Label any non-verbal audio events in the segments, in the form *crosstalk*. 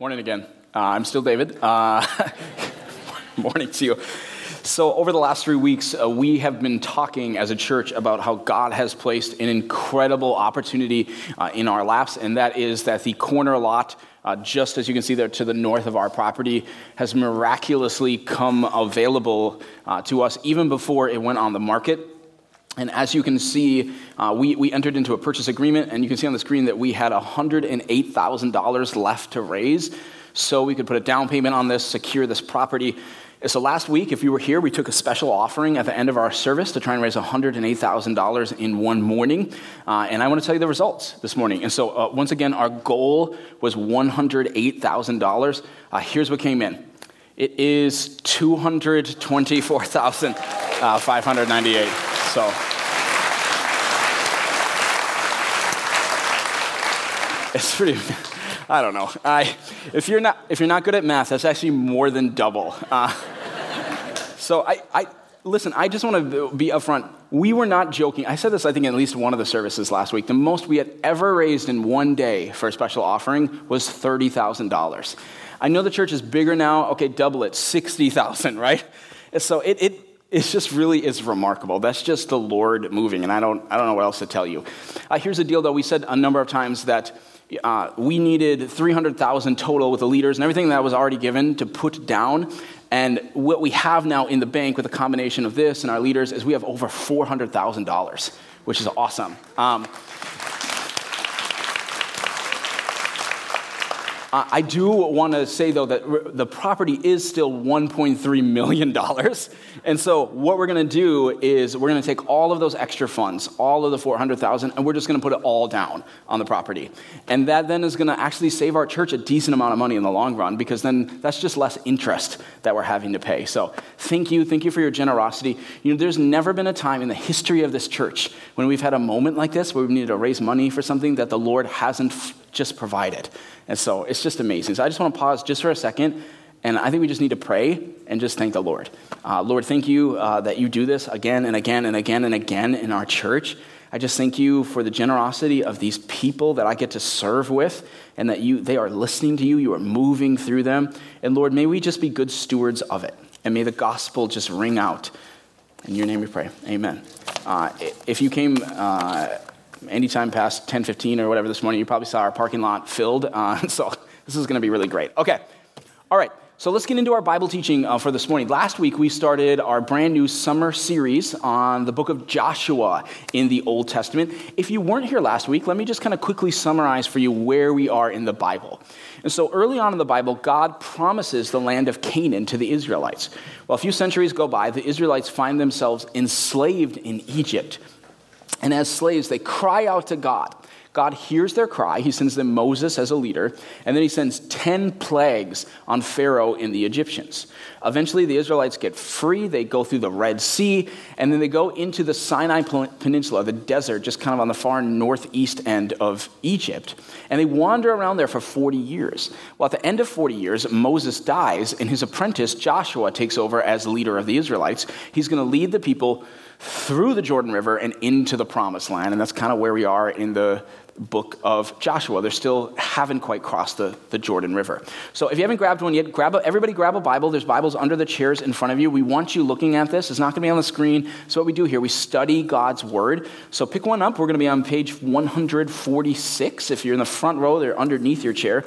Morning again. Uh, I'm still David. Uh, *laughs* morning to you. So, over the last three weeks, uh, we have been talking as a church about how God has placed an incredible opportunity uh, in our laps, and that is that the corner lot, uh, just as you can see there to the north of our property, has miraculously come available uh, to us even before it went on the market. And as you can see, uh, we, we entered into a purchase agreement, and you can see on the screen that we had $108,000 left to raise so we could put a down payment on this, secure this property. So last week, if you were here, we took a special offering at the end of our service to try and raise $108,000 in one morning. Uh, and I want to tell you the results this morning. And so, uh, once again, our goal was $108,000. Uh, here's what came in it is $224,598. So. It's pretty. I don't know. I, if you're not if you're not good at math, that's actually more than double. Uh, so I, I listen. I just want to be upfront. We were not joking. I said this, I think, in at least one of the services last week. The most we had ever raised in one day for a special offering was thirty thousand dollars. I know the church is bigger now. Okay, double it, sixty thousand, right? So it, it it's just really is remarkable. That's just the Lord moving, and I don't I don't know what else to tell you. Uh, here's the deal, though. We said a number of times that uh, we needed 300,000 total with the leaders and everything that was already given to put down. And what we have now in the bank with a combination of this and our leaders is we have over $400,000, which is awesome. Um, I do want to say, though, that the property is still $1.3 million. And so, what we're going to do is we're going to take all of those extra funds, all of the 400000 and we're just going to put it all down on the property. And that then is going to actually save our church a decent amount of money in the long run because then that's just less interest that we're having to pay. So, thank you. Thank you for your generosity. You know, there's never been a time in the history of this church when we've had a moment like this where we needed to raise money for something that the Lord hasn't just provided. And so it's just amazing. So I just want to pause just for a second. And I think we just need to pray and just thank the Lord. Uh, Lord, thank you uh, that you do this again and again and again and again in our church. I just thank you for the generosity of these people that I get to serve with and that you, they are listening to you, you are moving through them. And Lord, may we just be good stewards of it. And may the gospel just ring out. In your name we pray. Amen. Uh, if you came uh, anytime past 10:15 or whatever this morning, you probably saw our parking lot filled. Uh, *laughs* so this is going to be really great. Okay, all right. So let's get into our Bible teaching uh, for this morning. Last week we started our brand new summer series on the book of Joshua in the Old Testament. If you weren't here last week, let me just kind of quickly summarize for you where we are in the Bible. And so early on in the Bible, God promises the land of Canaan to the Israelites. Well, a few centuries go by, the Israelites find themselves enslaved in Egypt. And as slaves, they cry out to God. God hears their cry. He sends them Moses as a leader, and then he sends 10 plagues on Pharaoh and the Egyptians. Eventually, the Israelites get free. They go through the Red Sea, and then they go into the Sinai Peninsula, the desert, just kind of on the far northeast end of Egypt. And they wander around there for 40 years. Well, at the end of 40 years, Moses dies, and his apprentice, Joshua, takes over as leader of the Israelites. He's going to lead the people through the Jordan River and into the promised land. And that's kind of where we are in the book of Joshua. They still haven't quite crossed the, the Jordan River. So if you haven't grabbed one yet, grab a, everybody grab a Bible. There's Bibles under the chairs in front of you. We want you looking at this. It's not going to be on the screen. So what we do here, we study God's word. So pick one up. We're going to be on page 146. If you're in the front row, they're underneath your chair.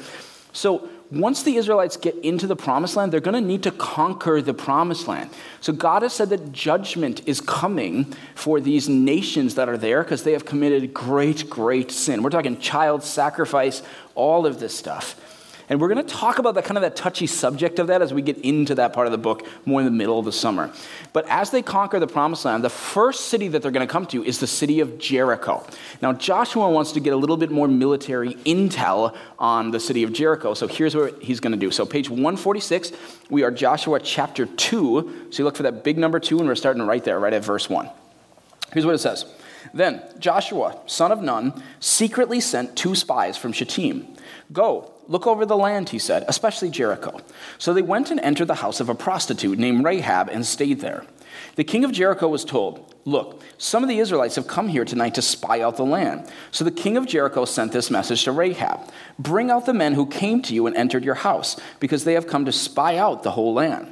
So once the Israelites get into the promised land, they're going to need to conquer the promised land. So God has said that judgment is coming for these nations that are there because they have committed great, great sin. We're talking child sacrifice, all of this stuff. And we're going to talk about that kind of that touchy subject of that as we get into that part of the book more in the middle of the summer. But as they conquer the promised land, the first city that they're going to come to is the city of Jericho. Now, Joshua wants to get a little bit more military intel on the city of Jericho. So here's what he's going to do. So, page 146, we are Joshua chapter 2. So you look for that big number 2, and we're starting right there, right at verse 1. Here's what it says. Then Joshua, son of Nun, secretly sent two spies from Shittim. Go look over the land, he said, especially Jericho. So they went and entered the house of a prostitute named Rahab and stayed there. The king of Jericho was told, Look, some of the Israelites have come here tonight to spy out the land. So the king of Jericho sent this message to Rahab Bring out the men who came to you and entered your house, because they have come to spy out the whole land.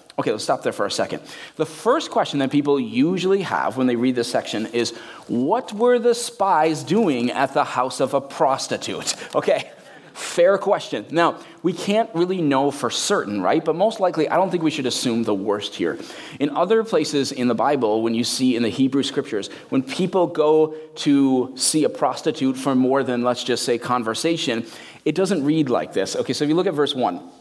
Okay, let's stop there for a second. The first question that people usually have when they read this section is What were the spies doing at the house of a prostitute? *laughs* Okay, fair question. Now, we can't really know for certain, right? But most likely, I don't think we should assume the worst here. In other places in the Bible, when you see in the Hebrew scriptures, when people go to see a prostitute for more than, let's just say, conversation, it doesn't read like this. Okay, so if you look at verse 1,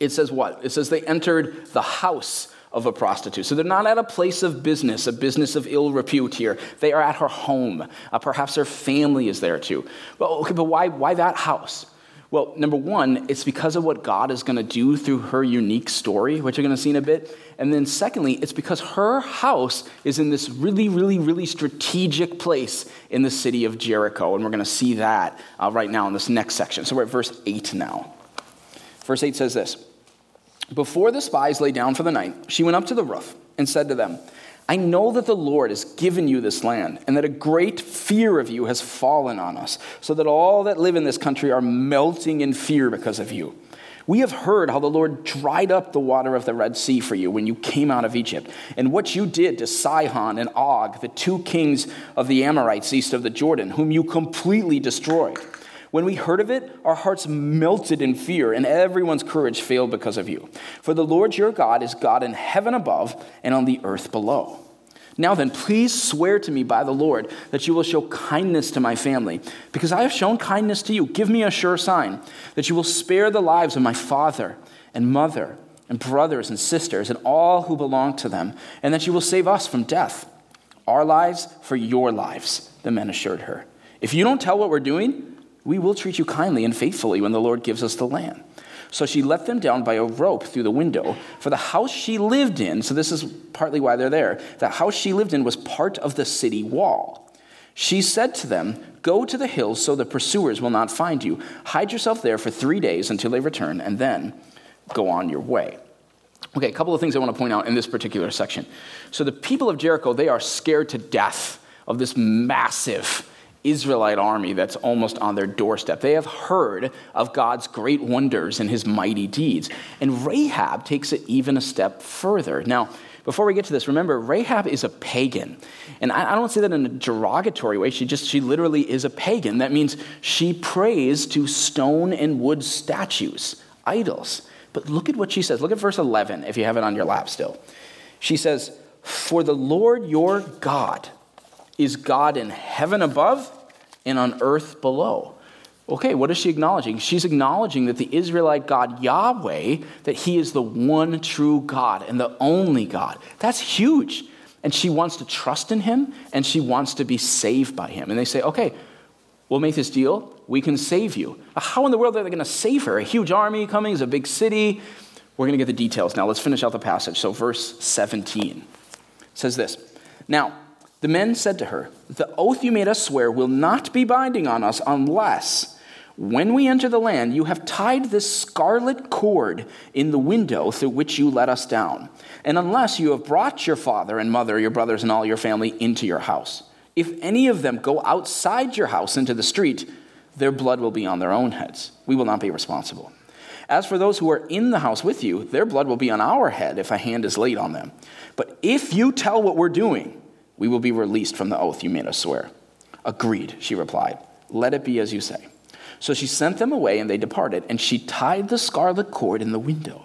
it says what? It says they entered the house of a prostitute. So they're not at a place of business, a business of ill repute here. They are at her home. Uh, perhaps her family is there too. Well, okay, but why, why that house? Well, number one, it's because of what God is going to do through her unique story, which you're going to see in a bit. And then secondly, it's because her house is in this really, really, really strategic place in the city of Jericho. And we're going to see that uh, right now in this next section. So we're at verse 8 now. Verse 8 says this Before the spies lay down for the night, she went up to the roof and said to them, I know that the Lord has given you this land, and that a great fear of you has fallen on us, so that all that live in this country are melting in fear because of you. We have heard how the Lord dried up the water of the Red Sea for you when you came out of Egypt, and what you did to Sihon and Og, the two kings of the Amorites east of the Jordan, whom you completely destroyed. When we heard of it, our hearts melted in fear, and everyone's courage failed because of you. For the Lord your God is God in heaven above and on the earth below. Now then, please swear to me by the Lord that you will show kindness to my family, because I have shown kindness to you. Give me a sure sign that you will spare the lives of my father and mother and brothers and sisters and all who belong to them, and that you will save us from death. Our lives for your lives, the men assured her. If you don't tell what we're doing, we will treat you kindly and faithfully when the Lord gives us the land. So she let them down by a rope through the window. For the house she lived in, so this is partly why they're there, the house she lived in was part of the city wall. She said to them, Go to the hills so the pursuers will not find you. Hide yourself there for three days until they return, and then go on your way. Okay, a couple of things I want to point out in this particular section. So the people of Jericho, they are scared to death of this massive Israelite army that's almost on their doorstep. They have heard of God's great wonders and his mighty deeds. And Rahab takes it even a step further. Now, before we get to this, remember, Rahab is a pagan. And I, don't say that in a derogatory way. She just, she literally is a pagan. That means she prays to stone and wood statues, idols. But look at what she says. Look at verse 11, if you have it on your lap still. She says, For the Lord your God, is God in heaven above and on earth below. Okay, what is she acknowledging? She's acknowledging that the Israelite God Yahweh, that he is the one true God and the only God. That's huge. And she wants to trust in him and she wants to be saved by him. And they say, okay, we'll make this deal. We can save you. How in the world are they going to save her? A huge army coming, it's a big city. We're going to get the details now. Let's finish out the passage. So, verse 17 says this Now, the men said to her, The oath you made us swear will not be binding on us unless, when we enter the land, you have tied this scarlet cord in the window through which you let us down, and unless you have brought your father and mother, your brothers, and all your family into your house. If any of them go outside your house into the street, their blood will be on their own heads. We will not be responsible. As for those who are in the house with you, their blood will be on our head if a hand is laid on them. But if you tell what we're doing, we will be released from the oath you made us swear. Agreed, she replied. Let it be as you say. So she sent them away, and they departed, and she tied the scarlet cord in the window.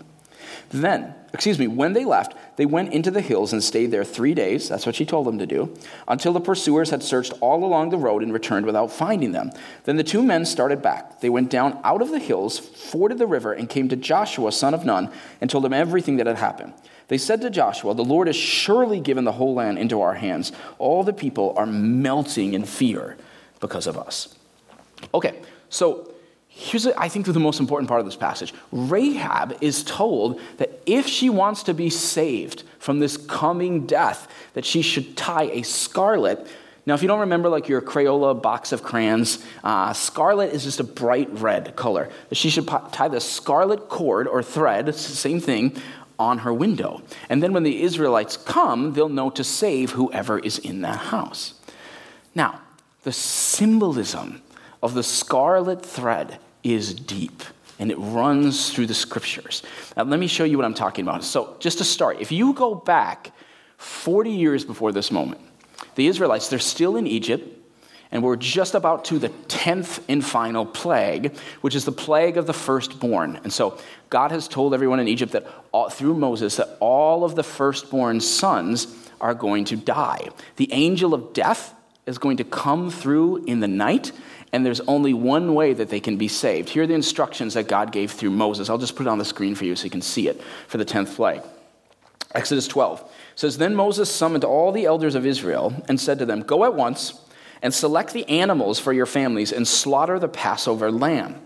Then, excuse me, when they left, they went into the hills and stayed there three days. That's what she told them to do, until the pursuers had searched all along the road and returned without finding them. Then the two men started back. They went down out of the hills, forded the river, and came to Joshua, son of Nun, and told him everything that had happened. They said to Joshua, The Lord has surely given the whole land into our hands. All the people are melting in fear because of us. Okay, so here's, I think, the most important part of this passage. Rahab is told that if she wants to be saved from this coming death, that she should tie a scarlet. Now, if you don't remember, like your Crayola box of crayons, uh, scarlet is just a bright red color. That she should tie the scarlet cord or thread, same thing, on her window. And then when the Israelites come, they'll know to save whoever is in that house. Now, the symbolism of the scarlet thread is deep and it runs through the scriptures. Now, let me show you what I'm talking about. So, just to start, if you go back 40 years before this moment, the Israelites, they're still in Egypt, and we're just about to the 10th and final plague, which is the plague of the firstborn. And so, God has told everyone in Egypt that all, through Moses that all of the firstborn sons are going to die. The angel of death is going to come through in the night and there's only one way that they can be saved. Here are the instructions that God gave through Moses. I'll just put it on the screen for you so you can see it for the 10th plague. Exodus 12 says, Then Moses summoned all the elders of Israel and said to them, Go at once and select the animals for your families and slaughter the Passover lamb.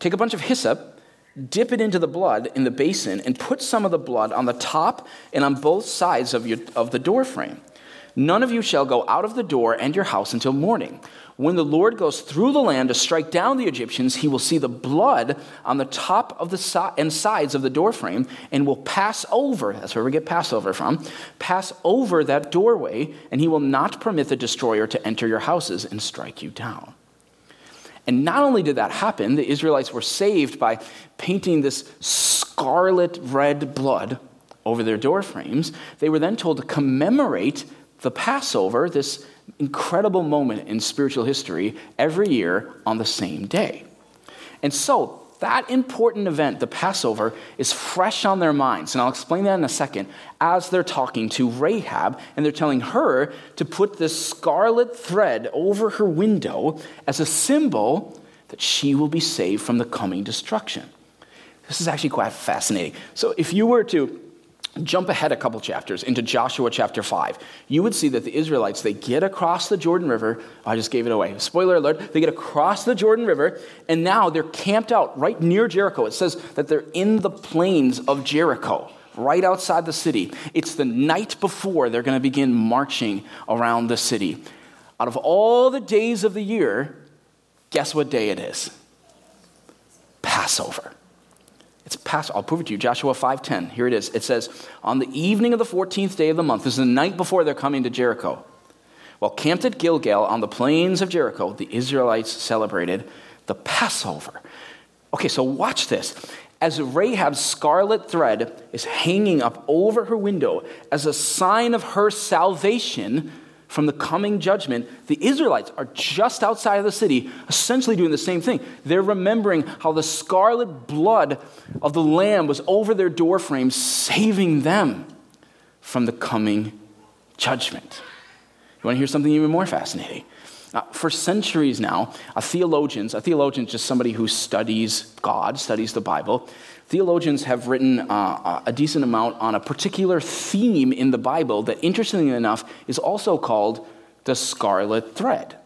Take a bunch of hyssop, dip it into the blood in the basin, and put some of the blood on the top and on both sides of, your, of the doorframe. None of you shall go out of the door and your house until morning. When the Lord goes through the land to strike down the Egyptians, he will see the blood on the top of the si- and sides of the doorframe and will pass over. That's where we get Passover from. Pass over that doorway, and he will not permit the destroyer to enter your houses and strike you down. And not only did that happen, the Israelites were saved by painting this scarlet red blood over their doorframes. They were then told to commemorate the Passover, this incredible moment in spiritual history, every year on the same day. And so, that important event, the Passover, is fresh on their minds. And I'll explain that in a second as they're talking to Rahab and they're telling her to put this scarlet thread over her window as a symbol that she will be saved from the coming destruction. This is actually quite fascinating. So, if you were to jump ahead a couple chapters into Joshua chapter 5, you would see that the Israelites, they get across the Jordan River. I just gave it away. Spoiler alert. They get across the Jordan River, and now they're camped out right near Jericho. It says that they're in the plains of Jericho, right outside the city. It's the night before they're going to begin marching around the city. Out of all the days of the year, guess what day it is? Passover. It's past, I'll prove it to you. Joshua 5:10. Here it is. It says, "On the evening of the 14th day of the month, this is the night before they're coming to Jericho. While camped at Gilgal on the plains of Jericho, the Israelites celebrated the Passover." Okay, so watch this. As Rahab's scarlet thread is hanging up over her window as a sign of her salvation, from the coming judgment, the Israelites are just outside of the city, essentially doing the same thing. They're remembering how the scarlet blood of the Lamb was over their doorframes, saving them from the coming judgment. You want to hear something even more fascinating? Uh, for centuries now, a theologians, a theologian is just somebody who studies God, studies the Bible, theologians have written uh, a decent amount on a particular theme in the Bible that, interestingly enough, is also called the scarlet thread.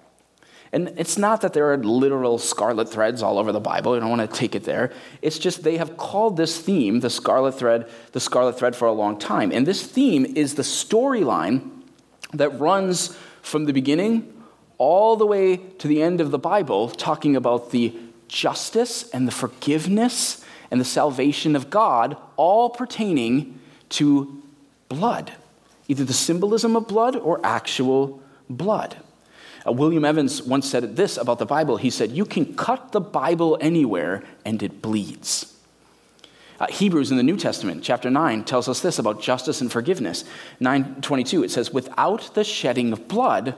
And it's not that there are literal scarlet threads all over the Bible. I don't want to take it there. It's just they have called this theme, the scarlet thread, the scarlet thread for a long time. And this theme is the storyline that runs from the beginning all the way to the end of the Bible, talking about the justice and the forgiveness and the salvation of God, all pertaining to blood, either the symbolism of blood or actual blood. Uh, William Evans once said this about the Bible. He said, You can cut the Bible anywhere and it bleeds. Uh, Hebrews in the New Testament, chapter 9, tells us this about justice and forgiveness. 922, it says, Without the shedding of blood,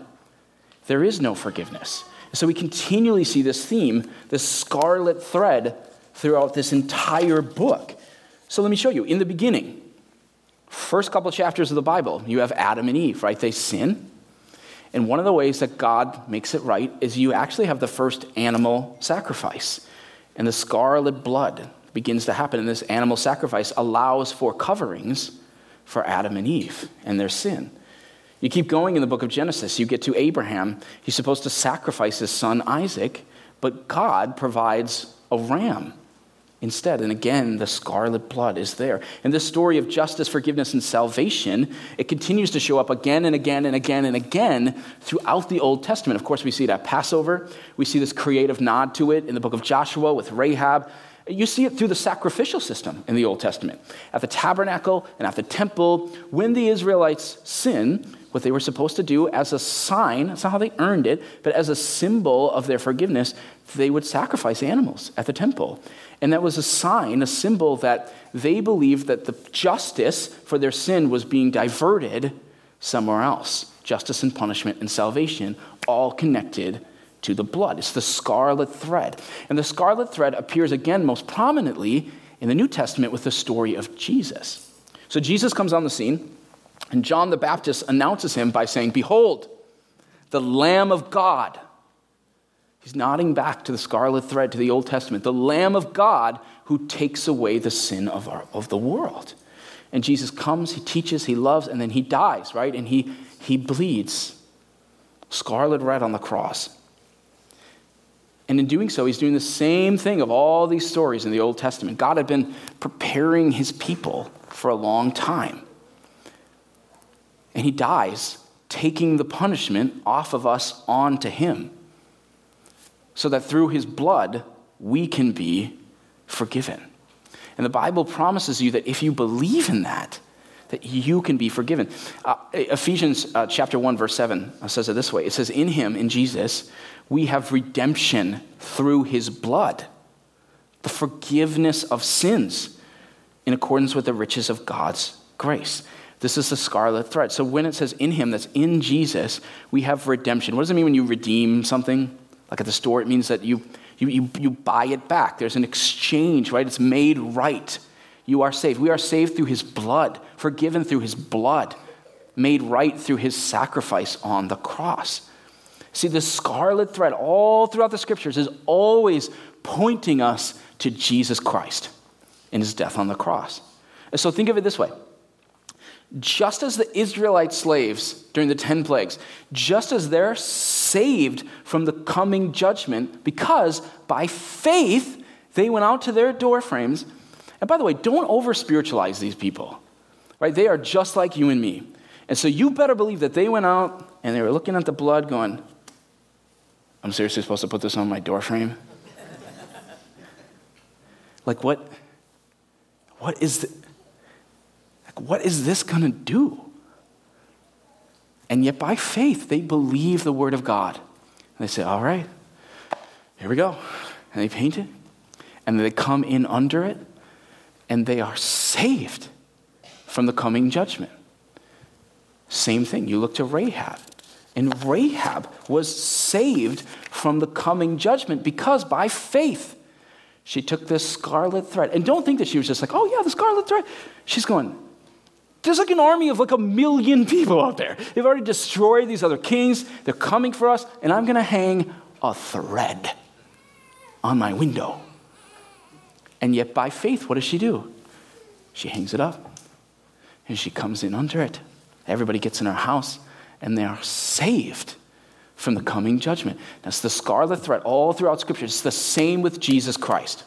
there is no forgiveness. So we continually see this theme, this scarlet thread throughout this entire book. So let me show you. In the beginning, first couple chapters of the Bible, you have Adam and Eve, right? They sin. And one of the ways that God makes it right is you actually have the first animal sacrifice. And the scarlet blood begins to happen. And this animal sacrifice allows for coverings for Adam and Eve and their sin. You keep going in the book of Genesis, you get to Abraham. He's supposed to sacrifice his son Isaac, but God provides a ram instead. And again, the scarlet blood is there. And this story of justice, forgiveness, and salvation, it continues to show up again and again and again and again throughout the Old Testament. Of course, we see it at Passover. We see this creative nod to it in the book of Joshua with Rahab. You see it through the sacrificial system in the Old Testament. At the tabernacle and at the temple, when the Israelites sin, what they were supposed to do as a sign, that's not how they earned it, but as a symbol of their forgiveness, they would sacrifice animals at the temple. And that was a sign, a symbol that they believed that the justice for their sin was being diverted somewhere else. Justice and punishment and salvation, all connected to the blood. It's the scarlet thread. And the scarlet thread appears again most prominently in the New Testament with the story of Jesus. So Jesus comes on the scene, and John the Baptist announces him by saying, Behold, the Lamb of God He's nodding back to the scarlet thread to the Old Testament, the Lamb of God who takes away the sin of, our, of the world. And Jesus comes, he teaches, he loves, and then he dies, right? And he, he bleeds scarlet red on the cross. And in doing so, he's doing the same thing of all these stories in the Old Testament. God had been preparing his people for a long time. And he dies, taking the punishment off of us onto him so that through his blood we can be forgiven. And the Bible promises you that if you believe in that, that you can be forgiven. Uh, Ephesians uh, chapter 1 verse 7 says it this way. It says in him in Jesus we have redemption through his blood, the forgiveness of sins in accordance with the riches of God's grace. This is the scarlet thread. So when it says in him that's in Jesus, we have redemption. What does it mean when you redeem something? Like at the store, it means that you, you, you, you buy it back. There's an exchange, right? It's made right. You are saved. We are saved through his blood, forgiven through his blood, made right through his sacrifice on the cross. See, the scarlet thread all throughout the scriptures is always pointing us to Jesus Christ and his death on the cross. And so think of it this way just as the Israelite slaves during the 10 plagues, just as they're saved from the coming judgment because by faith they went out to their door frames. And by the way, don't over spiritualize these people, right? They are just like you and me. And so you better believe that they went out and they were looking at the blood going, I'm seriously supposed to put this on my door frame? *laughs* like, what? What is the, like what is this going to do? And yet, by faith, they believe the word of God. And they say, All right, here we go. And they paint it, and they come in under it, and they are saved from the coming judgment. Same thing. You look to Rahab. And Rahab was saved from the coming judgment because by faith she took this scarlet thread. And don't think that she was just like, oh, yeah, the scarlet thread. She's going, there's like an army of like a million *laughs* people out there. They've already destroyed these other kings. They're coming for us, and I'm going to hang a thread on my window. And yet, by faith, what does she do? She hangs it up and she comes in under it. Everybody gets in her house and they are saved from the coming judgment. That's the scarlet thread all throughout Scripture. It's the same with Jesus Christ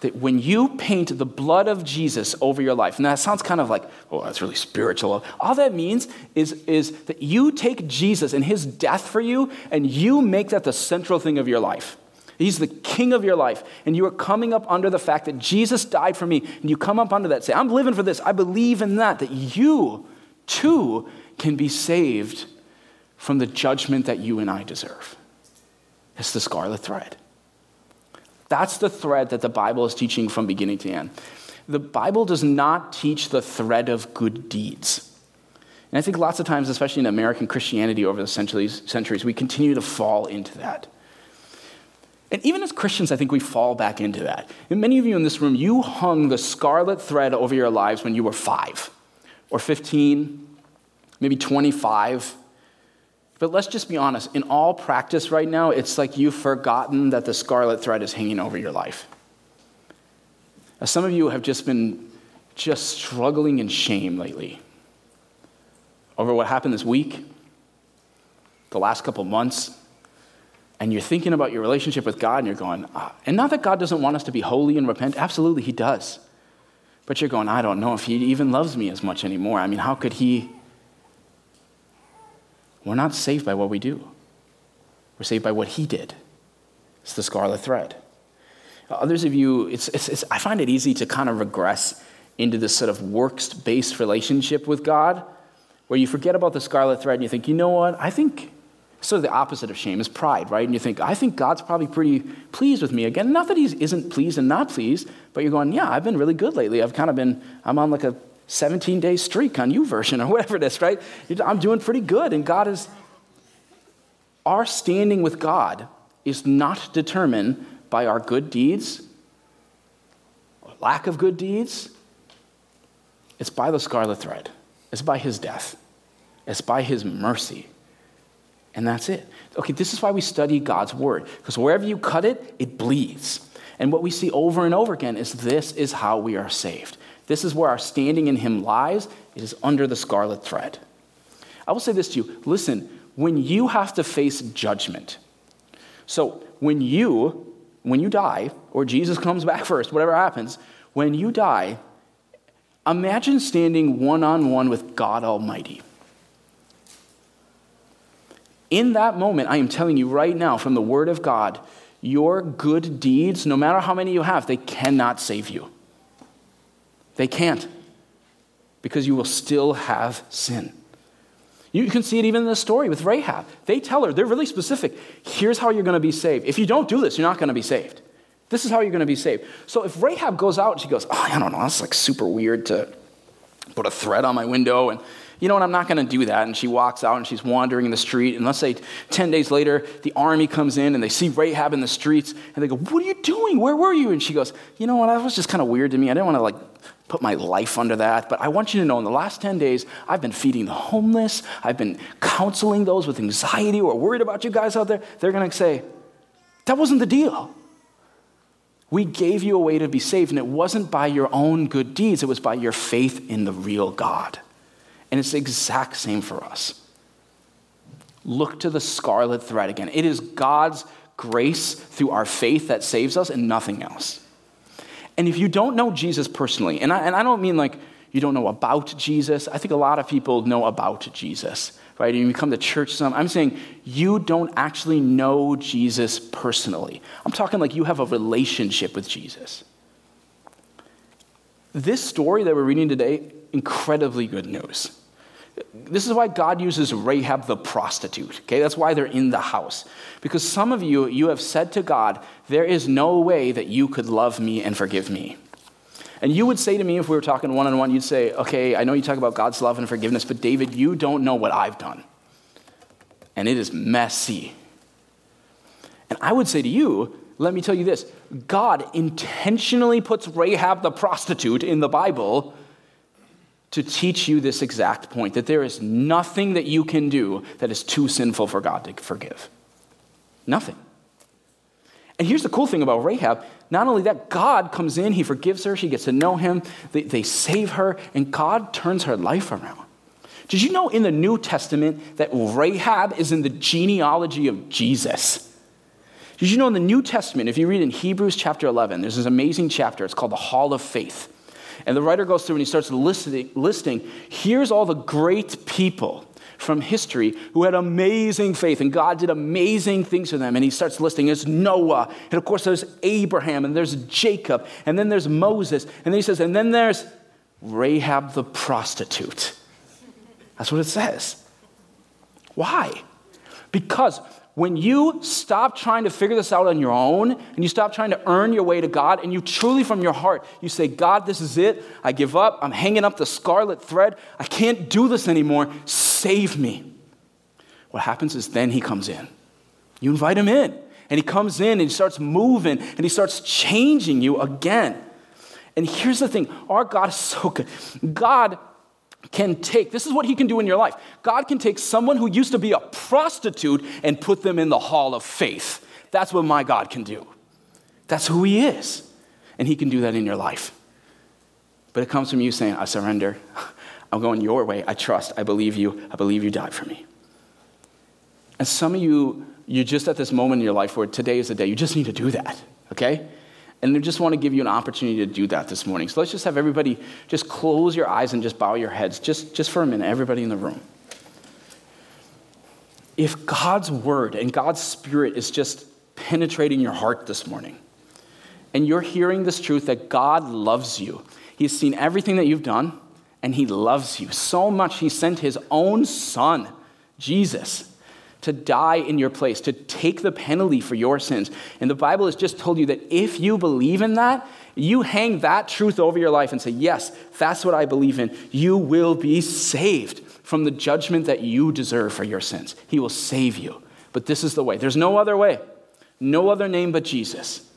that when you paint the blood of Jesus over your life, and that sounds kind of like, oh, that's really spiritual. All that means is, is that you take Jesus and his death for you, and you make that the central thing of your life. He's the king of your life, and you are coming up under the fact that Jesus died for me, and you come up under that, say, I'm living for this, I believe in that, that you too can be saved from the judgment that you and I deserve. It's the scarlet thread. That's the thread that the Bible is teaching from beginning to end. The Bible does not teach the thread of good deeds. And I think lots of times, especially in American Christianity over the centuries, centuries we continue to fall into that. And even as Christians, I think we fall back into that. And many of you in this room, you hung the scarlet thread over your lives when you were five or 15, maybe 25. But let's just be honest. In all practice right now, it's like you've forgotten that the scarlet thread is hanging over your life. Now, some of you have just been just struggling in shame lately over what happened this week, the last couple months, and you're thinking about your relationship with God and you're going, ah, and not that God doesn't want us to be holy and repent, absolutely, He does. But you're going, I don't know if He even loves me as much anymore. I mean, how could He? We're not saved by what we do, we're saved by what He did. It's the scarlet thread. Others of you, it's, it's, it's, I find it easy to kind of regress into this sort of works based relationship with God where you forget about the scarlet thread and you think, you know what, I think sort of the opposite of shame is pride, right? And you think, I think God's probably pretty pleased with me again. Not that he isn't pleased and not pleased, but you're going, yeah, I've been really good lately. I've kind of been, I'm on like a 17 day streak on YouVersion or whatever it is, right? I'm doing pretty good. And God is, our standing with God is not determined by our good deeds or lack of good deeds. It's by the scarlet thread, it's by his death, it's by his mercy. And that's it. Okay, this is why we study God's word, because wherever you cut it, it bleeds. And what we see over and over again is this is how we are saved. This is where our standing in Him lies. It is under the scarlet thread. I will say this to you listen, when you have to face judgment, so when you, when you die, or Jesus comes back first, whatever happens, when you die, imagine standing one on one with God Almighty. In that moment, I am telling you right now from the Word of God, your good deeds, no matter how many you have, they cannot save you. They can't, because you will still have sin. You can see it even in the story with Rahab. They tell her, they're really specific. Here's how you're going to be saved. If you don't do this, you're not going to be saved. This is how you're going to be saved. So if Rahab goes out and she goes, oh, I don't know, that's like super weird to put a thread on my window and you know what, I'm not going to do that. And she walks out and she's wandering in the street. And let's say 10 days later, the army comes in and they see Rahab in the streets and they go, What are you doing? Where were you? And she goes, You know what, that was just kind of weird to me. I didn't want to like put my life under that. But I want you to know in the last 10 days, I've been feeding the homeless, I've been counseling those with anxiety or worried about you guys out there. They're going to say, That wasn't the deal. We gave you a way to be saved, and it wasn't by your own good deeds, it was by your faith in the real God. And it's the exact same for us. Look to the scarlet thread again. It is God's grace through our faith that saves us and nothing else. And if you don't know Jesus personally, and I, and I don't mean like you don't know about Jesus, I think a lot of people know about Jesus, right? And you come to church some, I'm saying you don't actually know Jesus personally. I'm talking like you have a relationship with Jesus. This story that we're reading today, incredibly good news. This is why God uses Rahab the prostitute. Okay, that's why they're in the house. Because some of you, you have said to God, There is no way that you could love me and forgive me. And you would say to me, if we were talking one on one, you'd say, Okay, I know you talk about God's love and forgiveness, but David, you don't know what I've done. And it is messy. And I would say to you, let me tell you this God intentionally puts Rahab the prostitute in the Bible to teach you this exact point that there is nothing that you can do that is too sinful for God to forgive. Nothing. And here's the cool thing about Rahab not only that, God comes in, He forgives her, she gets to know Him, they, they save her, and God turns her life around. Did you know in the New Testament that Rahab is in the genealogy of Jesus? Did you know in the New Testament, if you read in Hebrews chapter 11, there's this amazing chapter, it's called the Hall of Faith. And the writer goes through and he starts listing, listing here's all the great people from history who had amazing faith and God did amazing things for them. And he starts listing there's Noah, and of course there's Abraham, and there's Jacob, and then there's Moses. And then he says, and then there's Rahab the prostitute. That's what it says. Why? Because when you stop trying to figure this out on your own and you stop trying to earn your way to God and you truly from your heart, you say, God, this is it. I give up. I'm hanging up the scarlet thread. I can't do this anymore. Save me. What happens is then he comes in. You invite him in. And he comes in and he starts moving and he starts changing you again. And here's the thing our God is so good. God can take, this is what he can do in your life. God can take someone who used to be a prostitute and put them in the hall of faith. That's what my God can do. That's who he is. And he can do that in your life. But it comes from you saying, I surrender. *laughs* I'm going your way. I trust. I believe you. I believe you died for me. And some of you, you're just at this moment in your life where today is the day. You just need to do that, okay? And I just want to give you an opportunity to do that this morning. So let's just have everybody just close your eyes and just bow your heads, just, just for a minute, everybody in the room. If God's word and God's spirit is just penetrating your heart this morning, and you're hearing this truth that God loves you, He's seen everything that you've done, and He loves you so much, He sent His own Son, Jesus, to die in your place, to take the penalty for your sins. And the Bible has just told you that if you believe in that, you hang that truth over your life and say, Yes, that's what I believe in, you will be saved from the judgment that you deserve for your sins. He will save you. But this is the way. There's no other way, no other name but Jesus.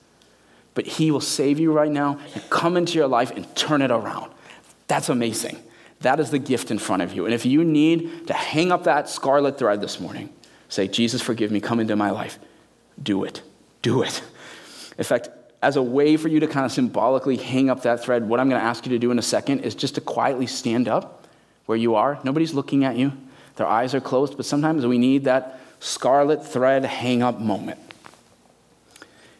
But He will save you right now and come into your life and turn it around. That's amazing. That is the gift in front of you. And if you need to hang up that scarlet thread this morning, Say, Jesus, forgive me, come into my life. Do it. Do it. In fact, as a way for you to kind of symbolically hang up that thread, what I'm going to ask you to do in a second is just to quietly stand up where you are. Nobody's looking at you, their eyes are closed, but sometimes we need that scarlet thread hang up moment.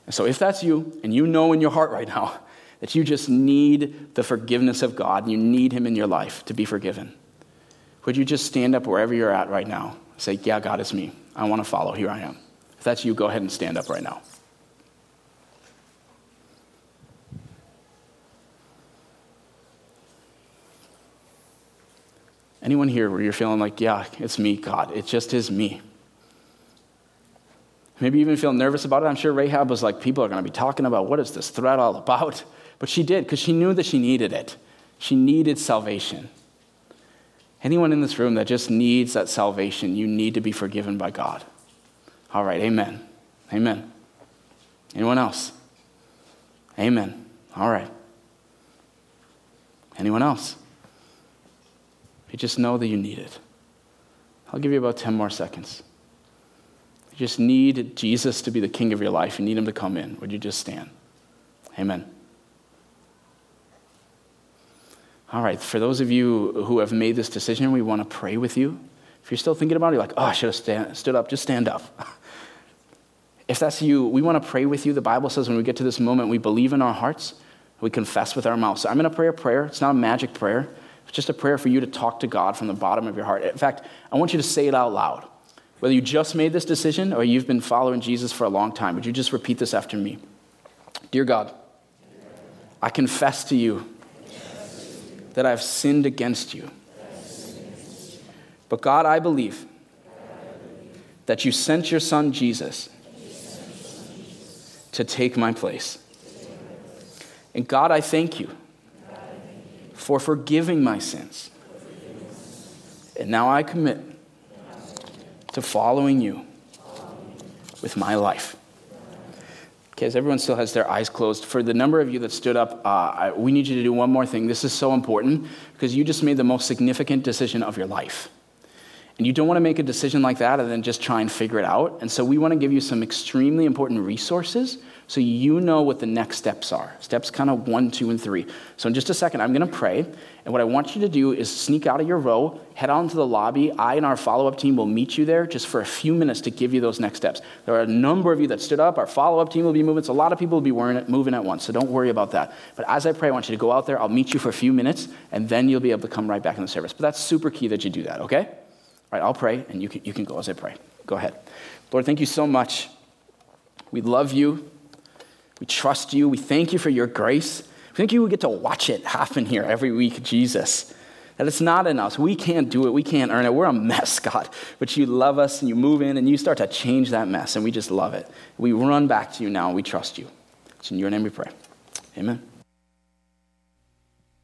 And so, if that's you, and you know in your heart right now *laughs* that you just need the forgiveness of God and you need Him in your life to be forgiven, would you just stand up wherever you're at right now? Say, Yeah, God, it's me. I want to follow. Here I am. If that's you, go ahead and stand up right now. Anyone here where you're feeling like, yeah, it's me, God. It just is me. Maybe even feel nervous about it. I'm sure Rahab was like, people are going to be talking about what is this threat all about? But she did because she knew that she needed it. She needed salvation. Anyone in this room that just needs that salvation, you need to be forgiven by God. All right, amen. Amen. Anyone else? Amen. All right. Anyone else? You just know that you need it. I'll give you about 10 more seconds. You just need Jesus to be the king of your life. You need him to come in. Would you just stand? Amen. All right, for those of you who have made this decision, we want to pray with you. If you're still thinking about it, you're like, oh, I should have stand, stood up, just stand up. *laughs* if that's you, we want to pray with you. The Bible says when we get to this moment, we believe in our hearts, we confess with our mouths. So I'm going to pray a prayer. It's not a magic prayer, it's just a prayer for you to talk to God from the bottom of your heart. In fact, I want you to say it out loud. Whether you just made this decision or you've been following Jesus for a long time, would you just repeat this after me? Dear God, I confess to you that I've sinned against you. But God, I believe that you sent your son Jesus to take my place. And God, I thank you for forgiving my sins. And now I commit to following you with my life. As everyone still has their eyes closed, for the number of you that stood up, uh, I, we need you to do one more thing. This is so important because you just made the most significant decision of your life. And you don't want to make a decision like that and then just try and figure it out. And so we want to give you some extremely important resources so you know what the next steps are. Steps kind of one, two, and three. So in just a second, I'm going to pray. And what I want you to do is sneak out of your row, head on to the lobby. I and our follow up team will meet you there just for a few minutes to give you those next steps. There are a number of you that stood up. Our follow up team will be moving. So a lot of people will be moving at once. So don't worry about that. But as I pray, I want you to go out there. I'll meet you for a few minutes, and then you'll be able to come right back in the service. But that's super key that you do that, okay? All right, I'll pray, and you can, you can go as I pray. Go ahead. Lord, thank you so much. We love you. We trust you. We thank you for your grace. We thank you we get to watch it happen here every week, Jesus. That it's not in us. We can't do it. We can't earn it. We're a mess, God. But you love us and you move in and you start to change that mess, and we just love it. We run back to you now and we trust you. It's in your name we pray. Amen.